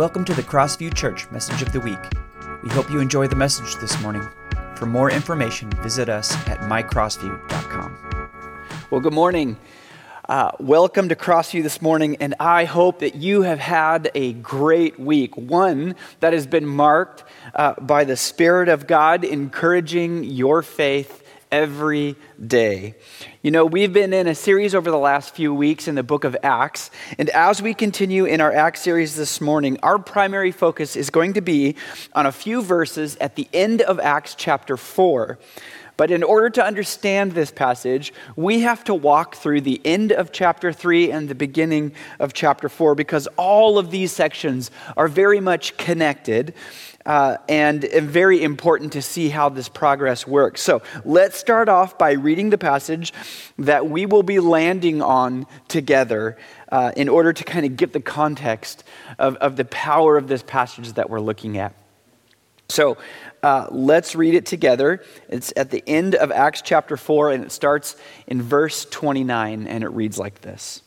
Welcome to the Crossview Church Message of the Week. We hope you enjoy the message this morning. For more information, visit us at mycrossview.com. Well, good morning. Uh, welcome to Crossview this morning, and I hope that you have had a great week. One that has been marked uh, by the Spirit of God encouraging your faith every day. You know, we've been in a series over the last few weeks in the book of Acts, and as we continue in our Acts series this morning, our primary focus is going to be on a few verses at the end of Acts chapter 4. But in order to understand this passage, we have to walk through the end of chapter 3 and the beginning of chapter 4 because all of these sections are very much connected uh, and, and very important to see how this progress works. So let's start off by reading the passage that we will be landing on together uh, in order to kind of get the context of, of the power of this passage that we're looking at. So uh, let's read it together. It's at the end of Acts chapter 4, and it starts in verse 29, and it reads like this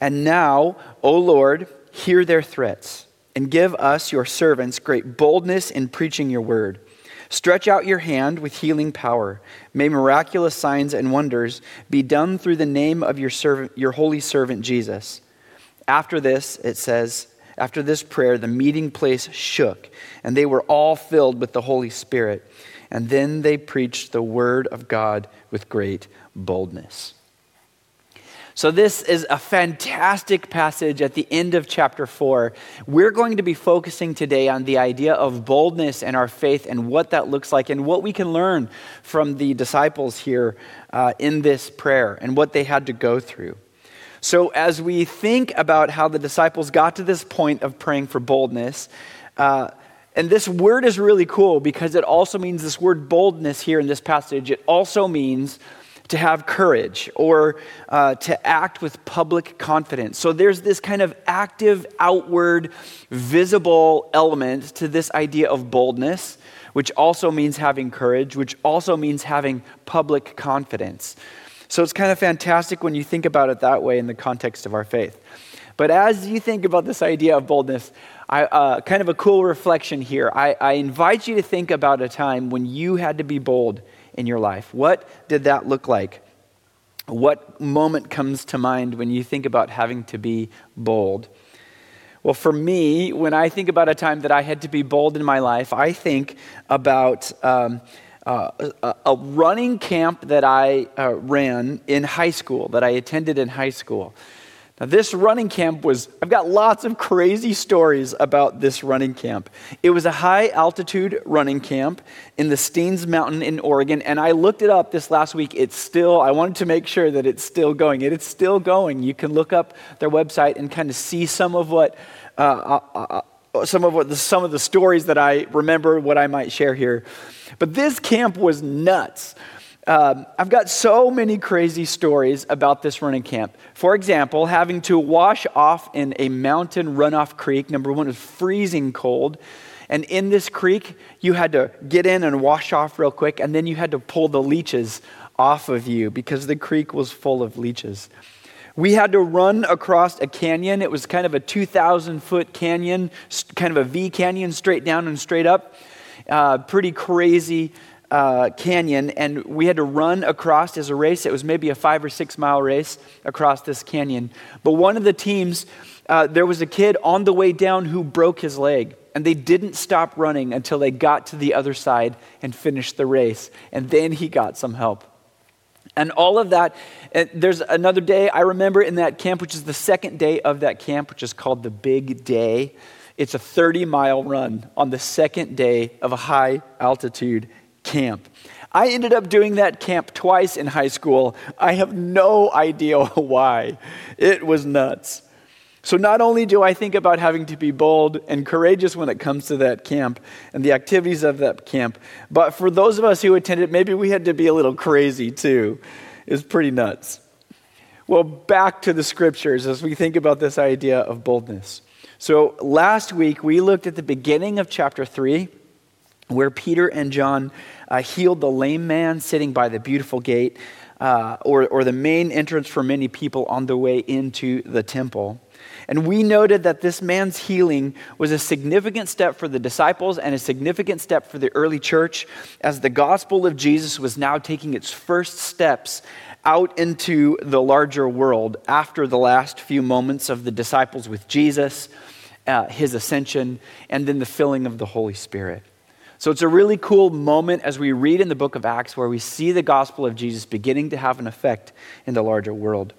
And now, O Lord, hear their threats, and give us, your servants, great boldness in preaching your word. Stretch out your hand with healing power. May miraculous signs and wonders be done through the name of your, servant, your holy servant Jesus. After this, it says, after this prayer, the meeting place shook, and they were all filled with the Holy Spirit. And then they preached the word of God with great boldness. So, this is a fantastic passage at the end of chapter 4. We're going to be focusing today on the idea of boldness and our faith and what that looks like and what we can learn from the disciples here uh, in this prayer and what they had to go through. So, as we think about how the disciples got to this point of praying for boldness, uh, and this word is really cool because it also means this word boldness here in this passage, it also means to have courage or uh, to act with public confidence. So there's this kind of active, outward, visible element to this idea of boldness, which also means having courage, which also means having public confidence. So it's kind of fantastic when you think about it that way in the context of our faith. But as you think about this idea of boldness, I, uh, kind of a cool reflection here. I, I invite you to think about a time when you had to be bold in your life. What did that look like? What moment comes to mind when you think about having to be bold? Well, for me, when I think about a time that I had to be bold in my life, I think about. Um, uh, a, running camp that I uh, ran in high school, that I attended in high school. Now, this running camp was, I've got lots of crazy stories about this running camp. It was a high altitude running camp in the Steens Mountain in Oregon, and I looked it up this last week. It's still, I wanted to make sure that it's still going. It is still going. You can look up their website and kind of see some of what. Uh, uh, uh some of what the, some of the stories that I remember, what I might share here. But this camp was nuts. Um, I've got so many crazy stories about this running camp. For example, having to wash off in a mountain runoff creek. Number one, it was freezing cold. And in this creek, you had to get in and wash off real quick, and then you had to pull the leeches off of you because the creek was full of leeches. We had to run across a canyon. It was kind of a 2,000 foot canyon, kind of a V canyon, straight down and straight up. Uh, pretty crazy uh, canyon, and we had to run across as a race. It was maybe a five or six mile race across this canyon. But one of the teams, uh, there was a kid on the way down who broke his leg, and they didn't stop running until they got to the other side and finished the race. And then he got some help. And all of that, there's another day I remember in that camp, which is the second day of that camp, which is called the Big Day. It's a 30 mile run on the second day of a high altitude camp. I ended up doing that camp twice in high school. I have no idea why. It was nuts. So, not only do I think about having to be bold and courageous when it comes to that camp and the activities of that camp, but for those of us who attended, maybe we had to be a little crazy too. It's pretty nuts. Well, back to the scriptures as we think about this idea of boldness. So, last week we looked at the beginning of chapter 3, where Peter and John uh, healed the lame man sitting by the beautiful gate, uh, or, or the main entrance for many people on the way into the temple. And we noted that this man's healing was a significant step for the disciples and a significant step for the early church as the gospel of Jesus was now taking its first steps out into the larger world after the last few moments of the disciples with Jesus, uh, his ascension, and then the filling of the Holy Spirit. So it's a really cool moment as we read in the book of Acts where we see the gospel of Jesus beginning to have an effect in the larger world.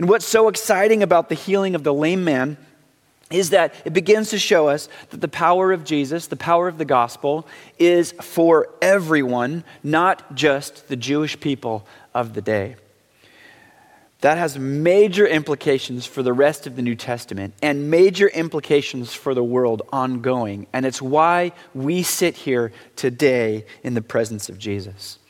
And what's so exciting about the healing of the lame man is that it begins to show us that the power of Jesus, the power of the gospel, is for everyone, not just the Jewish people of the day. That has major implications for the rest of the New Testament and major implications for the world ongoing. And it's why we sit here today in the presence of Jesus.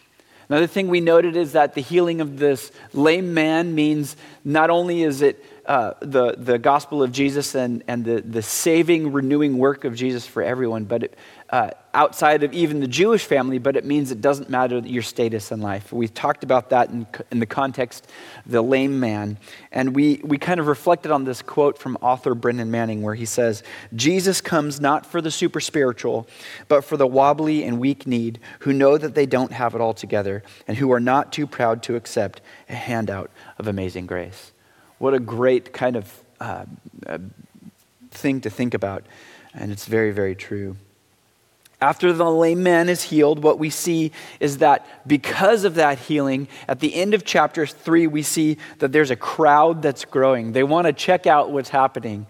Another thing we noted is that the healing of this lame man means not only is it uh, the, the gospel of Jesus and, and the, the saving, renewing work of Jesus for everyone, but it, uh, outside of even the Jewish family, but it means it doesn't matter your status in life. We talked about that in, in the context the lame man. And we, we kind of reflected on this quote from author Brennan Manning, where he says, Jesus comes not for the super spiritual, but for the wobbly and weak need who know that they don't have it all together and who are not too proud to accept a handout of amazing grace. What a great kind of uh, uh, thing to think about. And it's very, very true. After the lame man is healed, what we see is that because of that healing, at the end of chapter 3, we see that there's a crowd that's growing. They want to check out what's happening.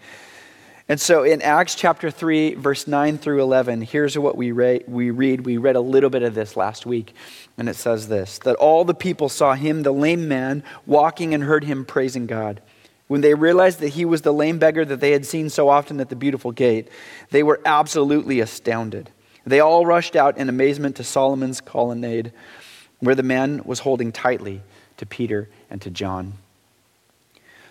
And so in Acts chapter 3, verse 9 through 11, here's what we, re- we read. We read a little bit of this last week, and it says this that all the people saw him, the lame man, walking and heard him praising God. When they realized that he was the lame beggar that they had seen so often at the beautiful gate, they were absolutely astounded. They all rushed out in amazement to Solomon's colonnade, where the man was holding tightly to Peter and to John.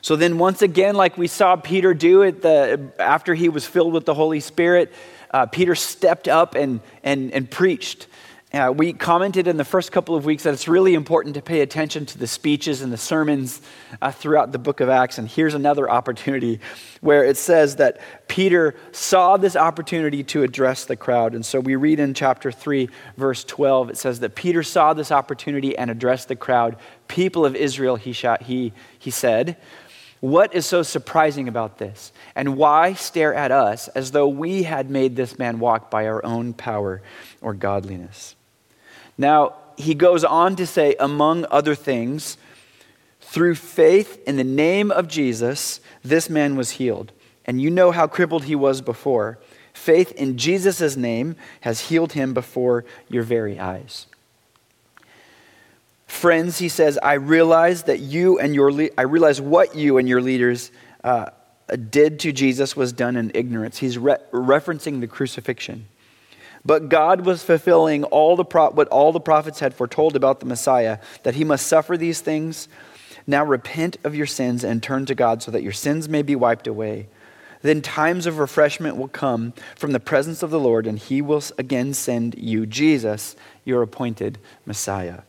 So then, once again, like we saw Peter do it the, after he was filled with the Holy Spirit, uh, Peter stepped up and, and, and preached. Uh, we commented in the first couple of weeks that it's really important to pay attention to the speeches and the sermons uh, throughout the book of Acts. And here's another opportunity where it says that Peter saw this opportunity to address the crowd. And so we read in chapter 3, verse 12, it says that Peter saw this opportunity and addressed the crowd. People of Israel, he, shot, he, he said, what is so surprising about this? And why stare at us as though we had made this man walk by our own power or godliness? Now, he goes on to say, among other things, through faith in the name of Jesus, this man was healed. And you know how crippled he was before. Faith in Jesus' name has healed him before your very eyes. Friends, he says, I realize that you and your le- I realize what you and your leaders uh, did to Jesus was done in ignorance. He's re- referencing the crucifixion. But God was fulfilling all the pro- what all the prophets had foretold about the Messiah, that he must suffer these things. Now repent of your sins and turn to God so that your sins may be wiped away. Then times of refreshment will come from the presence of the Lord, and he will again send you Jesus, your appointed Messiah.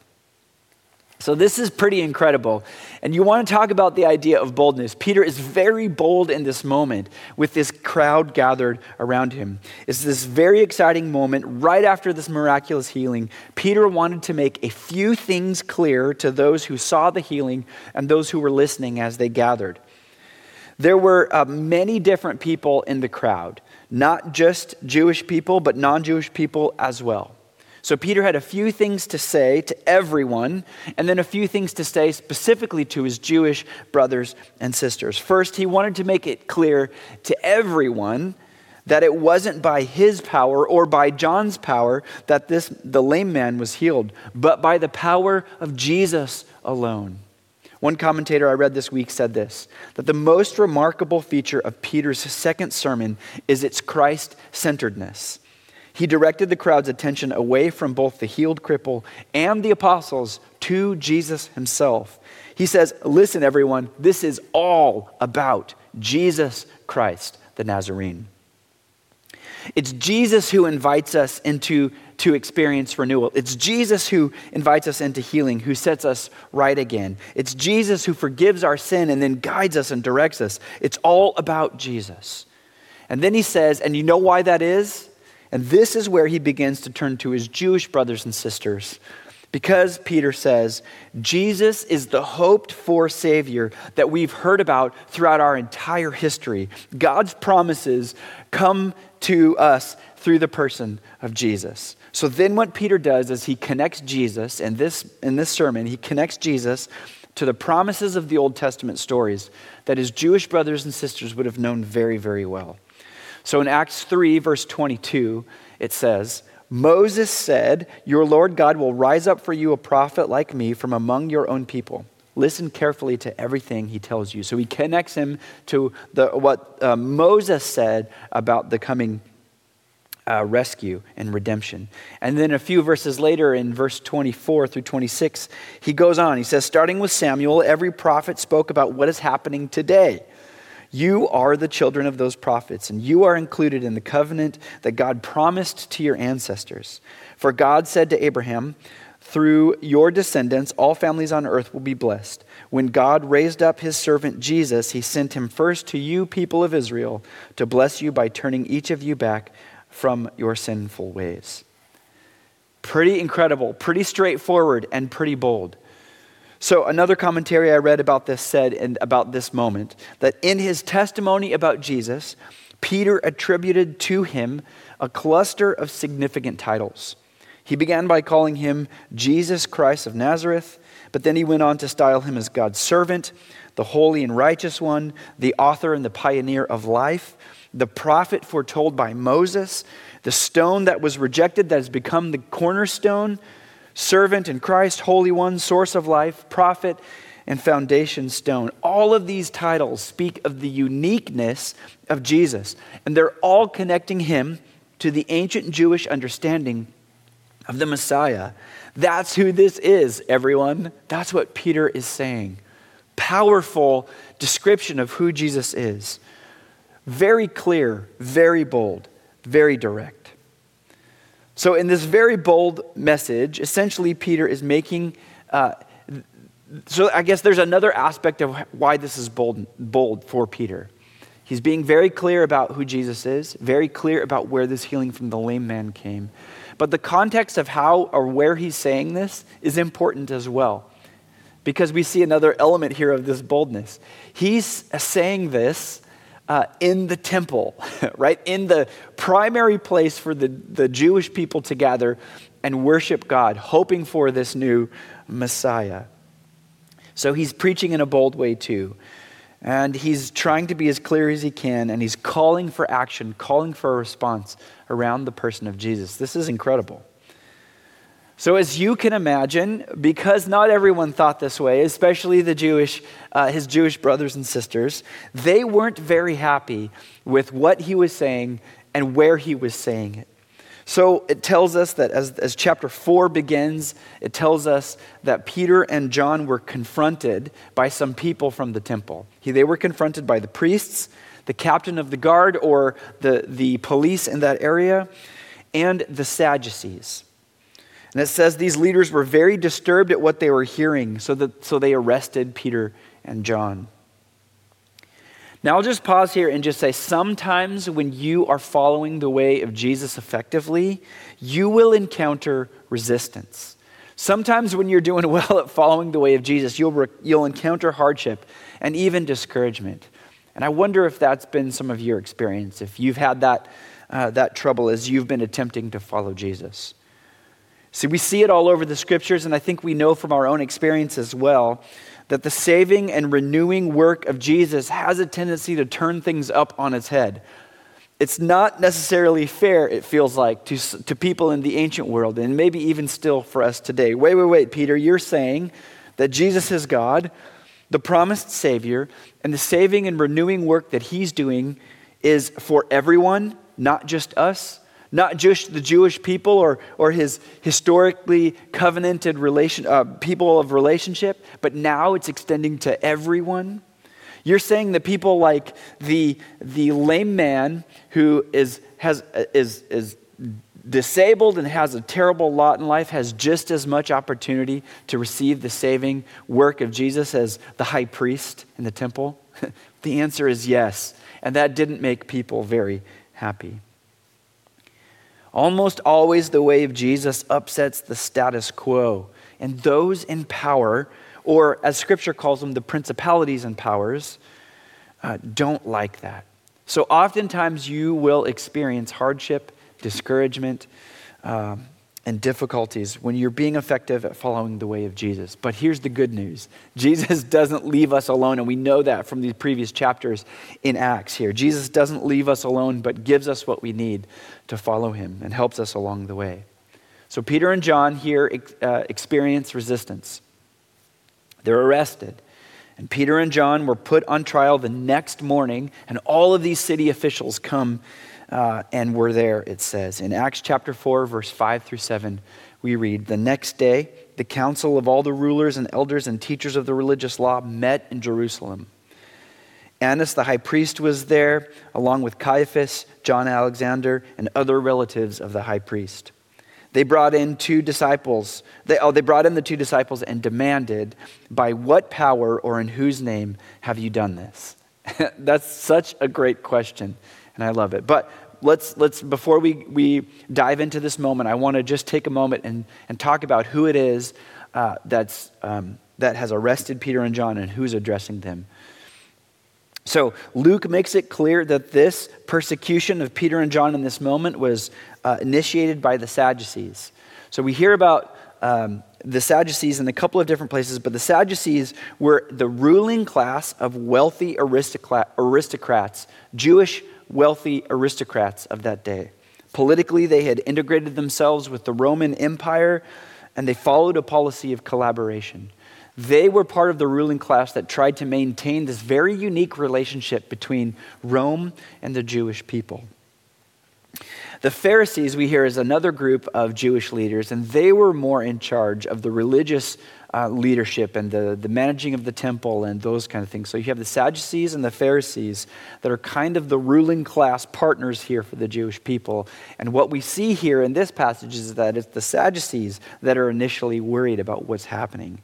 So, this is pretty incredible. And you want to talk about the idea of boldness. Peter is very bold in this moment with this crowd gathered around him. It's this very exciting moment right after this miraculous healing. Peter wanted to make a few things clear to those who saw the healing and those who were listening as they gathered. There were uh, many different people in the crowd, not just Jewish people, but non Jewish people as well. So Peter had a few things to say to everyone, and then a few things to say specifically to his Jewish brothers and sisters. First, he wanted to make it clear to everyone that it wasn't by his power or by John's power that this the lame man was healed, but by the power of Jesus alone. One commentator I read this week said this that the most remarkable feature of Peter's second sermon is its Christ centeredness. He directed the crowd's attention away from both the healed cripple and the apostles to Jesus himself. He says, Listen, everyone, this is all about Jesus Christ, the Nazarene. It's Jesus who invites us into to experience renewal. It's Jesus who invites us into healing, who sets us right again. It's Jesus who forgives our sin and then guides us and directs us. It's all about Jesus. And then he says, and you know why that is? And this is where he begins to turn to his Jewish brothers and sisters. Because Peter says, Jesus is the hoped for Savior that we've heard about throughout our entire history. God's promises come to us through the person of Jesus. So then what Peter does is he connects Jesus in this in this sermon, he connects Jesus to the promises of the Old Testament stories that his Jewish brothers and sisters would have known very very well. So in Acts 3 verse 22, it says, Moses said, Your Lord God will rise up for you a prophet like me from among your own people. Listen carefully to everything he tells you. So he connects him to the, what uh, Moses said about the coming uh, rescue and redemption. And then a few verses later, in verse 24 through 26, he goes on. He says, Starting with Samuel, every prophet spoke about what is happening today. You are the children of those prophets, and you are included in the covenant that God promised to your ancestors. For God said to Abraham, through your descendants, all families on earth will be blessed. When God raised up his servant Jesus, he sent him first to you, people of Israel, to bless you by turning each of you back from your sinful ways. Pretty incredible, pretty straightforward, and pretty bold. So, another commentary I read about this said and about this moment that in his testimony about Jesus, Peter attributed to him a cluster of significant titles. He began by calling him Jesus Christ of Nazareth, but then he went on to style him as God's servant, the holy and righteous one, the author and the pioneer of life, the prophet foretold by Moses, the stone that was rejected that has become the cornerstone, servant in Christ, holy one, source of life, prophet, and foundation stone. All of these titles speak of the uniqueness of Jesus, and they're all connecting him to the ancient Jewish understanding of the Messiah. That's who this is, everyone. That's what Peter is saying. Powerful description of who Jesus is. Very clear, very bold, very direct. So, in this very bold message, essentially, Peter is making. Uh, so, I guess there's another aspect of why this is bold, bold for Peter. He's being very clear about who Jesus is, very clear about where this healing from the lame man came. But the context of how or where he's saying this is important as well. Because we see another element here of this boldness. He's saying this uh, in the temple, right? In the primary place for the, the Jewish people to gather and worship God, hoping for this new Messiah. So he's preaching in a bold way too. And he's trying to be as clear as he can, and he's calling for action, calling for a response around the person of Jesus. This is incredible. So, as you can imagine, because not everyone thought this way, especially the Jewish, uh, his Jewish brothers and sisters, they weren't very happy with what he was saying and where he was saying it. So it tells us that as, as chapter 4 begins, it tells us that Peter and John were confronted by some people from the temple. He, they were confronted by the priests, the captain of the guard, or the, the police in that area, and the Sadducees. And it says these leaders were very disturbed at what they were hearing, so, that, so they arrested Peter and John. Now, I'll just pause here and just say sometimes when you are following the way of Jesus effectively, you will encounter resistance. Sometimes when you're doing well at following the way of Jesus, you'll, you'll encounter hardship and even discouragement. And I wonder if that's been some of your experience, if you've had that, uh, that trouble as you've been attempting to follow Jesus. See, we see it all over the scriptures, and I think we know from our own experience as well that the saving and renewing work of Jesus has a tendency to turn things up on its head. It's not necessarily fair, it feels like, to, to people in the ancient world, and maybe even still for us today. Wait, wait, wait, Peter, you're saying that Jesus is God, the promised Savior, and the saving and renewing work that He's doing is for everyone, not just us not just the Jewish people or, or his historically covenanted relation, uh, people of relationship, but now it's extending to everyone. You're saying that people like the, the lame man who is, has, is, is disabled and has a terrible lot in life has just as much opportunity to receive the saving work of Jesus as the high priest in the temple? the answer is yes. And that didn't make people very happy. Almost always, the way of Jesus upsets the status quo. And those in power, or as scripture calls them, the principalities and powers, uh, don't like that. So oftentimes you will experience hardship, discouragement, um, and difficulties when you're being effective at following the way of Jesus. But here's the good news Jesus doesn't leave us alone, and we know that from these previous chapters in Acts here. Jesus doesn't leave us alone, but gives us what we need to follow him and helps us along the way. So Peter and John here uh, experience resistance. They're arrested. And Peter and John were put on trial the next morning, and all of these city officials come uh, and were there, it says. In Acts chapter 4, verse 5 through 7, we read The next day, the council of all the rulers and elders and teachers of the religious law met in Jerusalem. Annas the high priest was there, along with Caiaphas, John Alexander, and other relatives of the high priest. They brought in two disciples. They, oh, they brought in the two disciples and demanded, By what power or in whose name have you done this? That's such a great question, and I love it. But let's, let's before we, we dive into this moment, I want to just take a moment and, and talk about who it is uh, that's, um, that has arrested Peter and John and who's addressing them. So Luke makes it clear that this persecution of Peter and John in this moment was uh, initiated by the Sadducees. So we hear about um, the Sadducees in a couple of different places, but the Sadducees were the ruling class of wealthy aristocrats, Jewish wealthy aristocrats of that day. Politically, they had integrated themselves with the Roman Empire and they followed a policy of collaboration. They were part of the ruling class that tried to maintain this very unique relationship between Rome and the Jewish people. The Pharisees, we hear, is another group of Jewish leaders, and they were more in charge of the religious uh, leadership and the, the managing of the temple and those kind of things. So you have the Sadducees and the Pharisees that are kind of the ruling class partners here for the Jewish people. And what we see here in this passage is that it's the Sadducees that are initially worried about what's happening.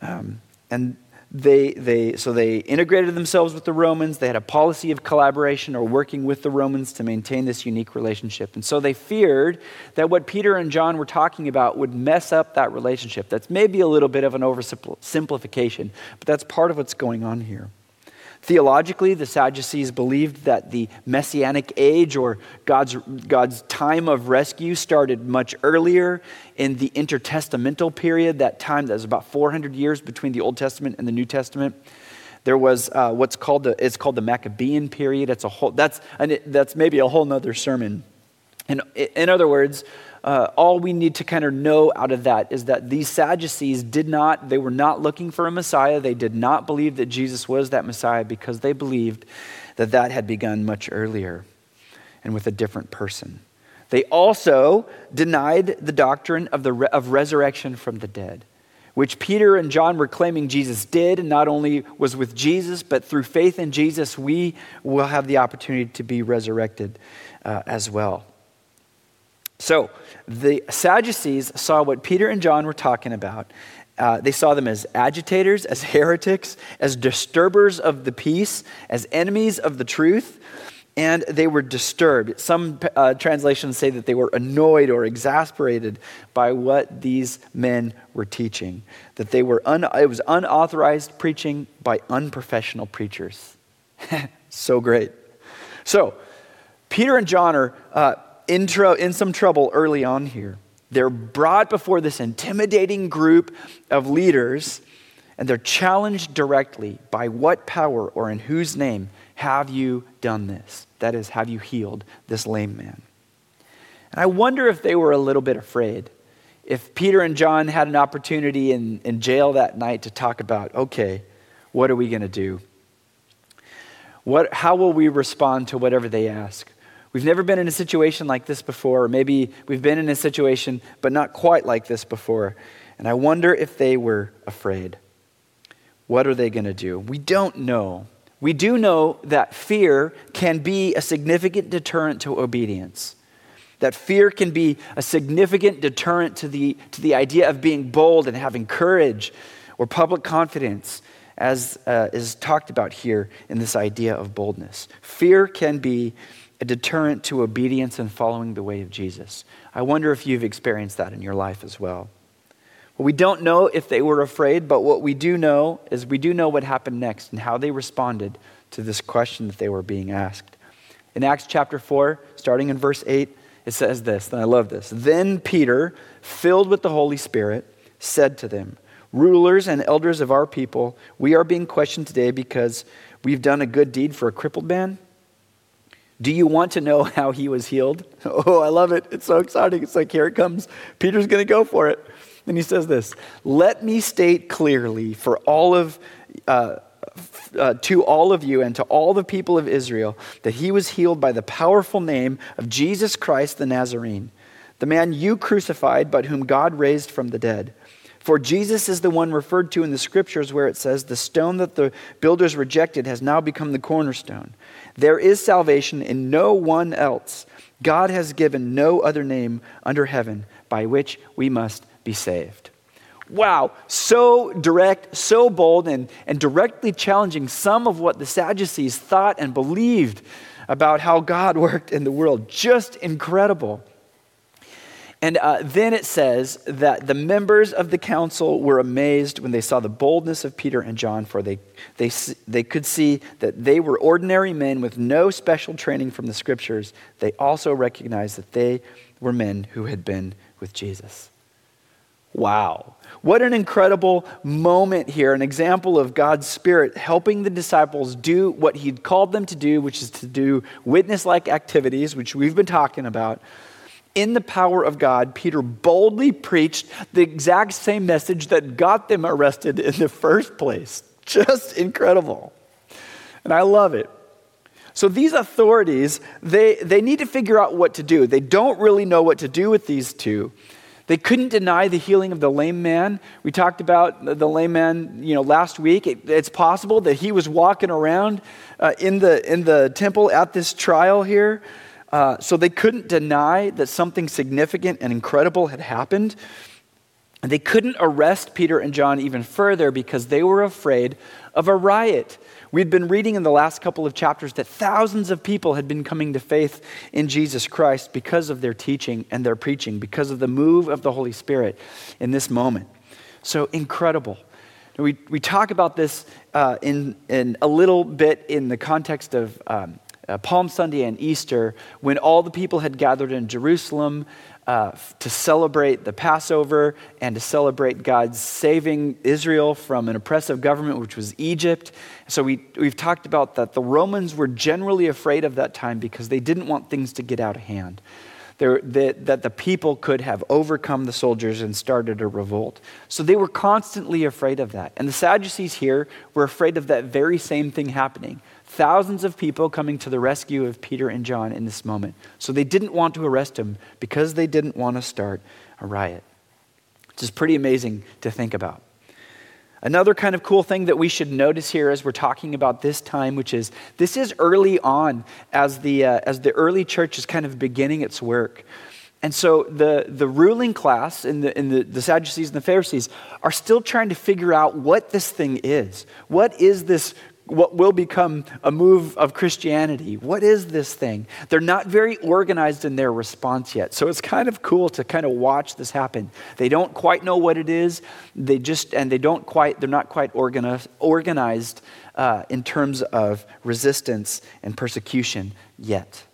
Um, and they, they, so they integrated themselves with the Romans. They had a policy of collaboration or working with the Romans to maintain this unique relationship. And so they feared that what Peter and John were talking about would mess up that relationship. That's maybe a little bit of an oversimplification, but that's part of what's going on here. Theologically, the Sadducees believed that the messianic age or God's, God's time of rescue started much earlier in the intertestamental period, that time that was about 400 years between the Old Testament and the New Testament. There was uh, what's called the, it's called the Maccabean period. It's a whole, that's, and that's maybe a whole nother sermon. And in other words, uh, all we need to kind of know out of that is that these Sadducees did not, they were not looking for a Messiah. They did not believe that Jesus was that Messiah because they believed that that had begun much earlier and with a different person. They also denied the doctrine of, the, of resurrection from the dead, which Peter and John were claiming Jesus did, and not only was with Jesus, but through faith in Jesus, we will have the opportunity to be resurrected uh, as well. So the Sadducees saw what Peter and John were talking about. Uh, they saw them as agitators, as heretics, as disturbers of the peace, as enemies of the truth, and they were disturbed. Some uh, translations say that they were annoyed or exasperated by what these men were teaching, that they were un- it was unauthorized preaching by unprofessional preachers. so great. So, Peter and John are. Uh, in, tr- in some trouble early on here. They're brought before this intimidating group of leaders, and they're challenged directly by what power or in whose name have you done this? That is, have you healed this lame man? And I wonder if they were a little bit afraid. If Peter and John had an opportunity in, in jail that night to talk about, okay, what are we going to do? What, how will we respond to whatever they ask? We've never been in a situation like this before, or maybe we've been in a situation, but not quite like this before. And I wonder if they were afraid. What are they going to do? We don't know. we do know that fear can be a significant deterrent to obedience. That fear can be a significant deterrent to the, to the idea of being bold and having courage or public confidence, as uh, is talked about here in this idea of boldness. Fear can be a deterrent to obedience and following the way of Jesus. I wonder if you've experienced that in your life as well. We don't know if they were afraid, but what we do know is we do know what happened next and how they responded to this question that they were being asked. In Acts chapter 4, starting in verse 8, it says this, and I love this. Then Peter, filled with the Holy Spirit, said to them, Rulers and elders of our people, we are being questioned today because we've done a good deed for a crippled man. Do you want to know how he was healed? Oh, I love it. It's so exciting. It's like, here it comes. Peter's going to go for it. And he says this Let me state clearly for all of uh, uh, to all of you and to all the people of Israel that he was healed by the powerful name of Jesus Christ the Nazarene, the man you crucified, but whom God raised from the dead. For Jesus is the one referred to in the scriptures where it says, The stone that the builders rejected has now become the cornerstone. There is salvation in no one else. God has given no other name under heaven by which we must be saved. Wow, so direct, so bold, and, and directly challenging some of what the Sadducees thought and believed about how God worked in the world. Just incredible. And uh, then it says that the members of the council were amazed when they saw the boldness of Peter and John, for they, they, they could see that they were ordinary men with no special training from the scriptures. They also recognized that they were men who had been with Jesus. Wow. What an incredible moment here, an example of God's Spirit helping the disciples do what He'd called them to do, which is to do witness like activities, which we've been talking about. In the power of God, Peter boldly preached the exact same message that got them arrested in the first place. Just incredible. And I love it. So these authorities, they, they need to figure out what to do. They don't really know what to do with these two. They couldn't deny the healing of the lame man. We talked about the lame man, you know, last week. It, it's possible that he was walking around uh, in, the, in the temple at this trial here. Uh, so they couldn't deny that something significant and incredible had happened. And they couldn't arrest Peter and John even further because they were afraid of a riot. We'd been reading in the last couple of chapters that thousands of people had been coming to faith in Jesus Christ because of their teaching and their preaching, because of the move of the Holy Spirit in this moment. So incredible. We, we talk about this uh, in, in a little bit in the context of um, uh, Palm Sunday and Easter when all the people had gathered in Jerusalem uh, to celebrate the Passover and to celebrate God's saving Israel from an oppressive government, which was Egypt. So we, we've talked about that the Romans were generally afraid of that time because they didn't want things to get out of hand. There, That, that the people could have overcome the soldiers and started a revolt. So they were constantly afraid of that. And the Sadducees here were afraid of that very same thing happening thousands of people coming to the rescue of Peter and John in this moment. So they didn't want to arrest him because they didn't want to start a riot. Which is pretty amazing to think about. Another kind of cool thing that we should notice here as we're talking about this time, which is this is early on as the, uh, as the early church is kind of beginning its work. And so the, the ruling class and, the, and the, the Sadducees and the Pharisees are still trying to figure out what this thing is. What is this what will become a move of Christianity. What is this thing? They're not very organized in their response yet. So it's kind of cool to kind of watch this happen. They don't quite know what it is. They just, and they don't quite, they're not quite organized, organized uh, in terms of resistance and persecution yet.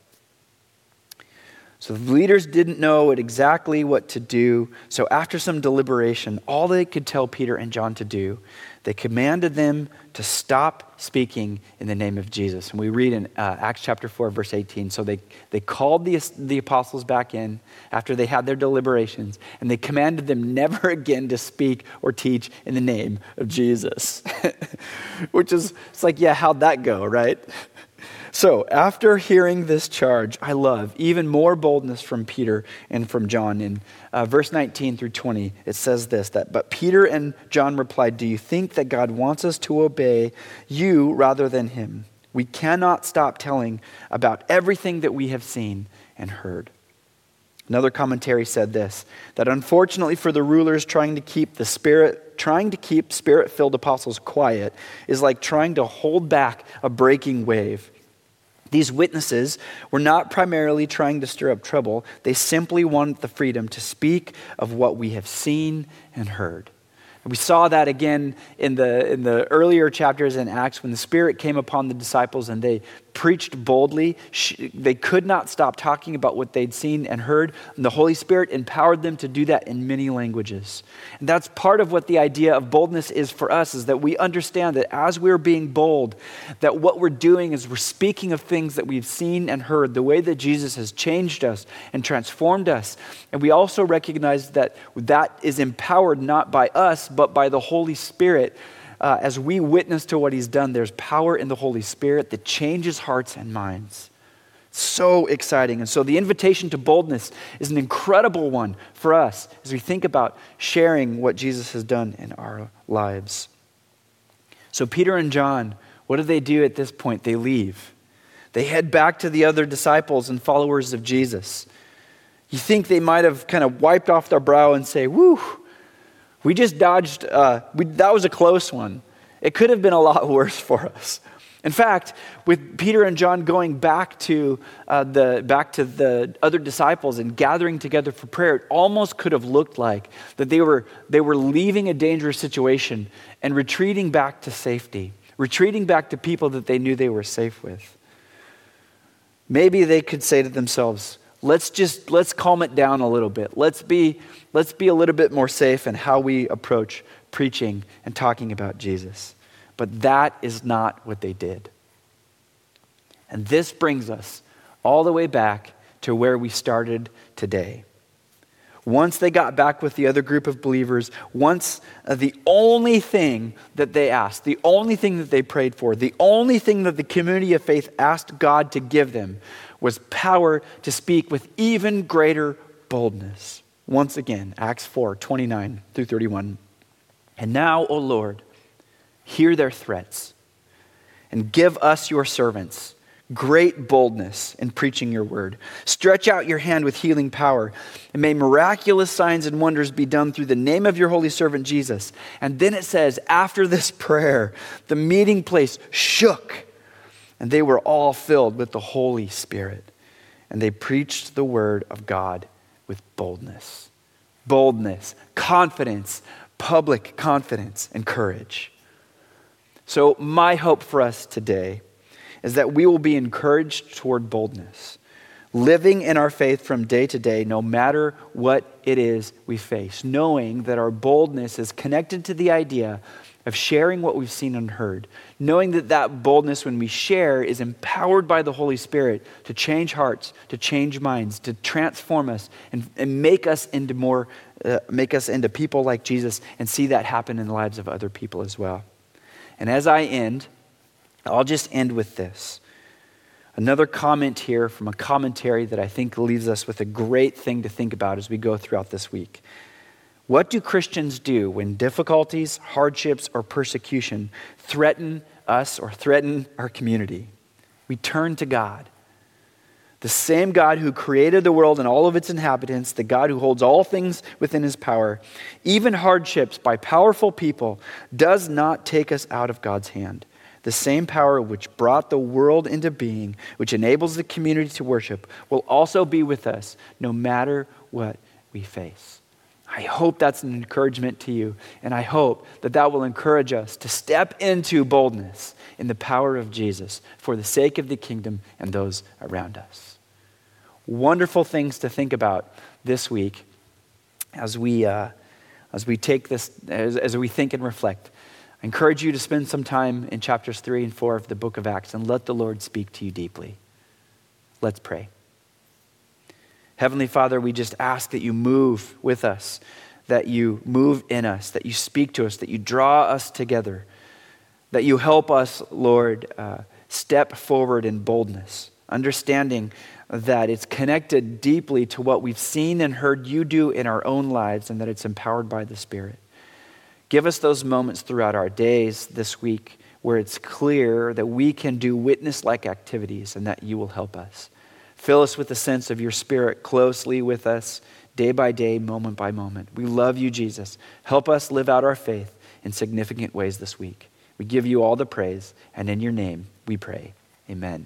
So the leaders didn't know exactly what to do. So after some deliberation, all they could tell Peter and John to do they commanded them to stop speaking in the name of Jesus. And we read in uh, Acts chapter 4, verse 18. So they, they called the, the apostles back in after they had their deliberations, and they commanded them never again to speak or teach in the name of Jesus. Which is, it's like, yeah, how'd that go, right? So, after hearing this charge, I love even more boldness from Peter and from John. In uh, verse 19 through 20, it says this that, But Peter and John replied, Do you think that God wants us to obey you rather than him? We cannot stop telling about everything that we have seen and heard. Another commentary said this that unfortunately for the rulers trying to keep the spirit trying to keep spirit-filled apostles quiet is like trying to hold back a breaking wave. These witnesses were not primarily trying to stir up trouble. They simply wanted the freedom to speak of what we have seen and heard. And we saw that again in the, in the earlier chapters in Acts when the Spirit came upon the disciples and they preached boldly. They could not stop talking about what they'd seen and heard. And the Holy Spirit empowered them to do that in many languages. And that's part of what the idea of boldness is for us is that we understand that as we're being bold, that what we're doing is we're speaking of things that we've seen and heard, the way that Jesus has changed us and transformed us. And we also recognize that that is empowered not by us, but by the Holy Spirit uh, as we witness to what he's done, there's power in the Holy Spirit that changes hearts and minds. So exciting. And so the invitation to boldness is an incredible one for us as we think about sharing what Jesus has done in our lives. So, Peter and John, what do they do at this point? They leave. They head back to the other disciples and followers of Jesus. You think they might have kind of wiped off their brow and say, Woo, we just dodged, uh, we, that was a close one. It could have been a lot worse for us. In fact, with Peter and John going back to, uh, the, back to the other disciples and gathering together for prayer, it almost could have looked like that they were, they were leaving a dangerous situation and retreating back to safety, retreating back to people that they knew they were safe with. Maybe they could say to themselves, let's just let's calm it down a little bit. Let's be let's be a little bit more safe in how we approach preaching and talking about jesus. But that is not what they did. And this brings us all the way back to where we started today. Once they got back with the other group of believers, once uh, the only thing that they asked, the only thing that they prayed for, the only thing that the community of faith asked God to give them was power to speak with even greater boldness. Once again, Acts 4 29 through 31. And now, O Lord, hear their threats and give us, your servants, great boldness in preaching your word. Stretch out your hand with healing power, and may miraculous signs and wonders be done through the name of your holy servant Jesus. And then it says, after this prayer, the meeting place shook and they were all filled with the Holy Spirit. And they preached the word of God with boldness. Boldness, confidence, public confidence, and courage. So, my hope for us today is that we will be encouraged toward boldness, living in our faith from day to day, no matter what it is we face, knowing that our boldness is connected to the idea of sharing what we've seen and heard, knowing that that boldness when we share is empowered by the Holy Spirit to change hearts, to change minds, to transform us and, and make us into more, uh, make us into people like Jesus and see that happen in the lives of other people as well. And as I end, I'll just end with this. Another comment here from a commentary that I think leaves us with a great thing to think about as we go throughout this week. What do Christians do when difficulties, hardships, or persecution threaten us or threaten our community? We turn to God. The same God who created the world and all of its inhabitants, the God who holds all things within his power, even hardships by powerful people, does not take us out of God's hand. The same power which brought the world into being, which enables the community to worship, will also be with us no matter what we face. I hope that's an encouragement to you, and I hope that that will encourage us to step into boldness in the power of Jesus for the sake of the kingdom and those around us. Wonderful things to think about this week as we, uh, as we take this, as, as we think and reflect. I encourage you to spend some time in chapters 3 and 4 of the book of Acts and let the Lord speak to you deeply. Let's pray. Heavenly Father, we just ask that you move with us, that you move in us, that you speak to us, that you draw us together, that you help us, Lord, uh, step forward in boldness, understanding that it's connected deeply to what we've seen and heard you do in our own lives and that it's empowered by the Spirit. Give us those moments throughout our days this week where it's clear that we can do witness like activities and that you will help us. Fill us with the sense of your Spirit closely with us, day by day, moment by moment. We love you, Jesus. Help us live out our faith in significant ways this week. We give you all the praise, and in your name we pray. Amen.